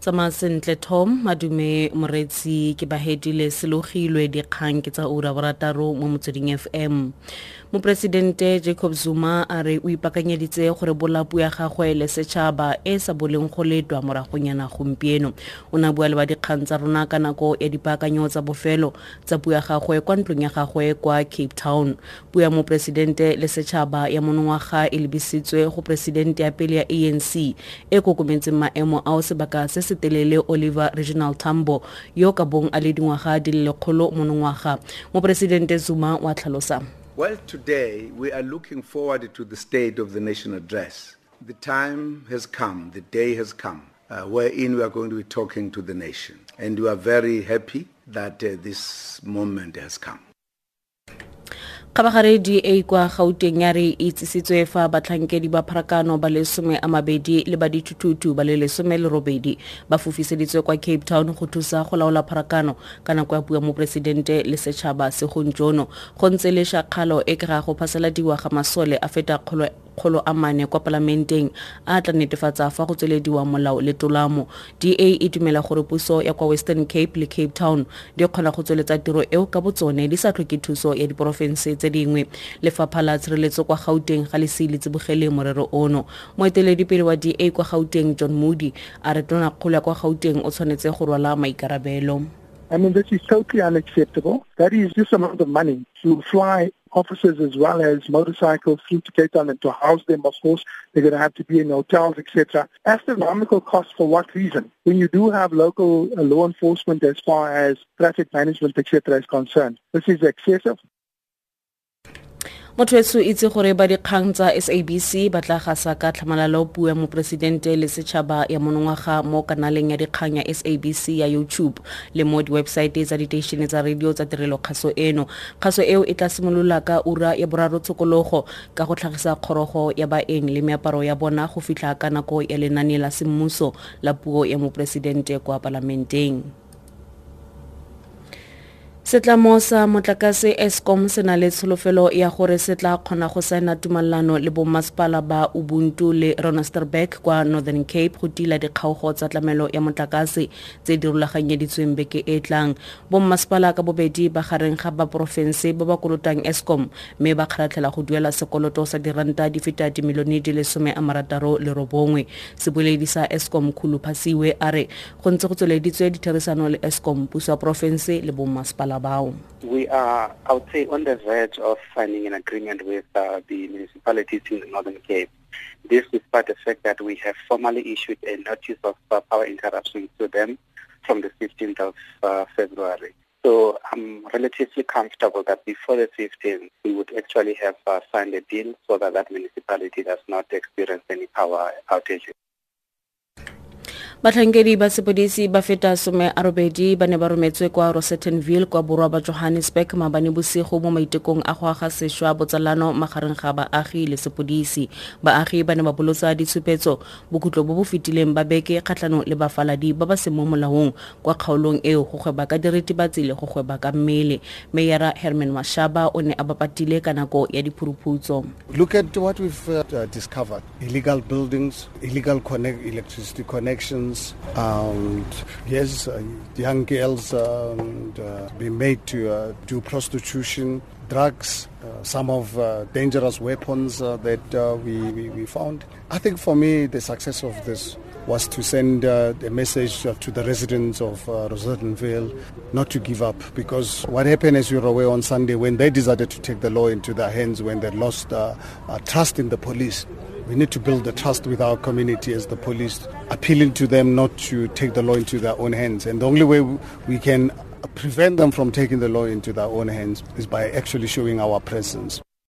tsamaya sentle tom. Madume moretsi ke bahedile selogilwe dikgang ke tsa ura borataro mo motsweding fm moporesidente jacob zuma a re o ipakanyeditse gore bolapu ya gagwe le setšhaba e sa boleng go letwa moragonyana gompieno. O ne bua le ba dikgang tsa rona ka nako ya dipaakanyo tsa bofelo tsa puo ya gagwe kwa ntlong ya gagwe kwa cape town. Puo ya moporesidente le setšhaba ya monongwaga e lebisitswe go poresidente ya pele ya anc e kokometseng maemo ao sebaka se se telele oliver tambo yo ka bong a le dingwaga di le lekgolo monongwaga moporesidente zuma wa tlhalosa Well, today we are looking forward to the State of the Nation address. The time has come, the day has come, uh, wherein we are going to be talking to the nation. And we are very happy that uh, this moment has come. Kgabagaredi e e kwa gauteng ya re itsisitswe fa batlhankedi ba pharakano ba lesome a mabedi le ba dithuthuthu ba le lesome le robedi. Ba fofiseditswe kwa cape town go thusa go laola pharakano ka nako ya pua moporesidente le setšhaba segongjono go ntse le shakgalo e ke ga go phasaladiwa ga masole a feta kgolo kgolo a mane kwa palamenteng a tla netefatsa fa go tswelediwa molao le tolamo da e dumela gore puso ya kwa western cape le cape town di kgona go tsweletsa tiro eo ka botsone di sa tlhoke thuso ya diporofense tse dingwe. Lefapha la tshireletso kwa gauteng ga le se le tsibogele morero ono. Moeteledipele wa da kwa gauteng john moody a re tonakgolo ya kwa gauteng o tshwanetse go rwala maikarabelo. I mean, this is totally unacceptable. That is this amount of money to fly officers as well as motorcycles through to Cape Town and to house them, of course. They're going to have to be in hotels, etc. Astronomical costs for what reason? When you do have local uh, law enforcement as far as traffic management, etc. is concerned. This is excessive. Motho etso itse gore ba dikgang tsa sabc ba tla gasa ka tlhamalalo puo ya moporesidente le setšhaba ya monongwaga mo kanaleng ya dikgang ya sabc ya youtube le mo diwebsaete tsa diteišene tsa radio tsa tirelo kgaso eno. Kgaso eo e tla simolola ka ura ya boraro tshokologo ka go tlhagisa kgorogo ya baeng le meaparo ya bona go fitlha ka nako ya lenane la semmuso la puo ya moporesidente kwa palamenteng setlamo sa motlakase escom se na le tsholofelo ya gore se tla kgona go saena tumalano le bommasepala ba ubuntu le ronasterburg kwa northern cape go tila dikgaogo tsa tlamelo ya motlakase tse di rulaganyeditsweng beke e tlang. Bommasepala ka bobedi ba gareng ga ba porofense ba ba kolotang escom mme ba kgaratlhela go duela sekoloto sa diranta di feta dimilione di le some a marataro le robongwe. Seboledi sa escom khuluphasiwe a re go ntse go tsweleditswe ditherisano le escom puso ya porofense le bommasepala We are, I would say, on the verge of signing an agreement with uh, the municipalities in the Northern Cape. This despite the fact that we have formally issued a notice of uh, power interruption to them from the 15th of uh, February. So I'm relatively comfortable that before the 15th, we would actually have uh, signed a deal so that that municipality does not experience any power outages. Batlhankedi ba sepodisi ba feta some a robedi ba ne ba rometswe kwa rosettenville kwa borwa ba johannesburg maabane bosigo mo maitekong a go aga sešwa botsalano magareng ga baagi le sepodisi. Baagi ba ne ba bolotsa ditshupetso bokhutlo bo bo fetileng ba beke kgatlhano le bafaladi ba ba seng mo molaong kwa kgaolong eo go gweba ka diritibatsi le go gweba ka mmele. Meyara herman mashaba o ne a bapatile ka nako ya diphuruphutso Look at what we've uh, discovered. Illegal buildings, illegal connect, electricity connections, and yes, uh, young girls um, uh, being made to uh, do prostitution, drugs, uh, some of uh, dangerous weapons uh, that uh, we, we, we found. I think for me, the success of this was to send uh, a message uh, to the residents of uh, Rosettenville not to give up because what happened as you were away on Sunday when they decided to take the law into their hands when they lost uh, uh, trust in the police. We need to build the trust with our community as the police, appealing to them not to take the law into their own hands. And the only way we can prevent them from taking the law into their own hands is by actually showing our presence.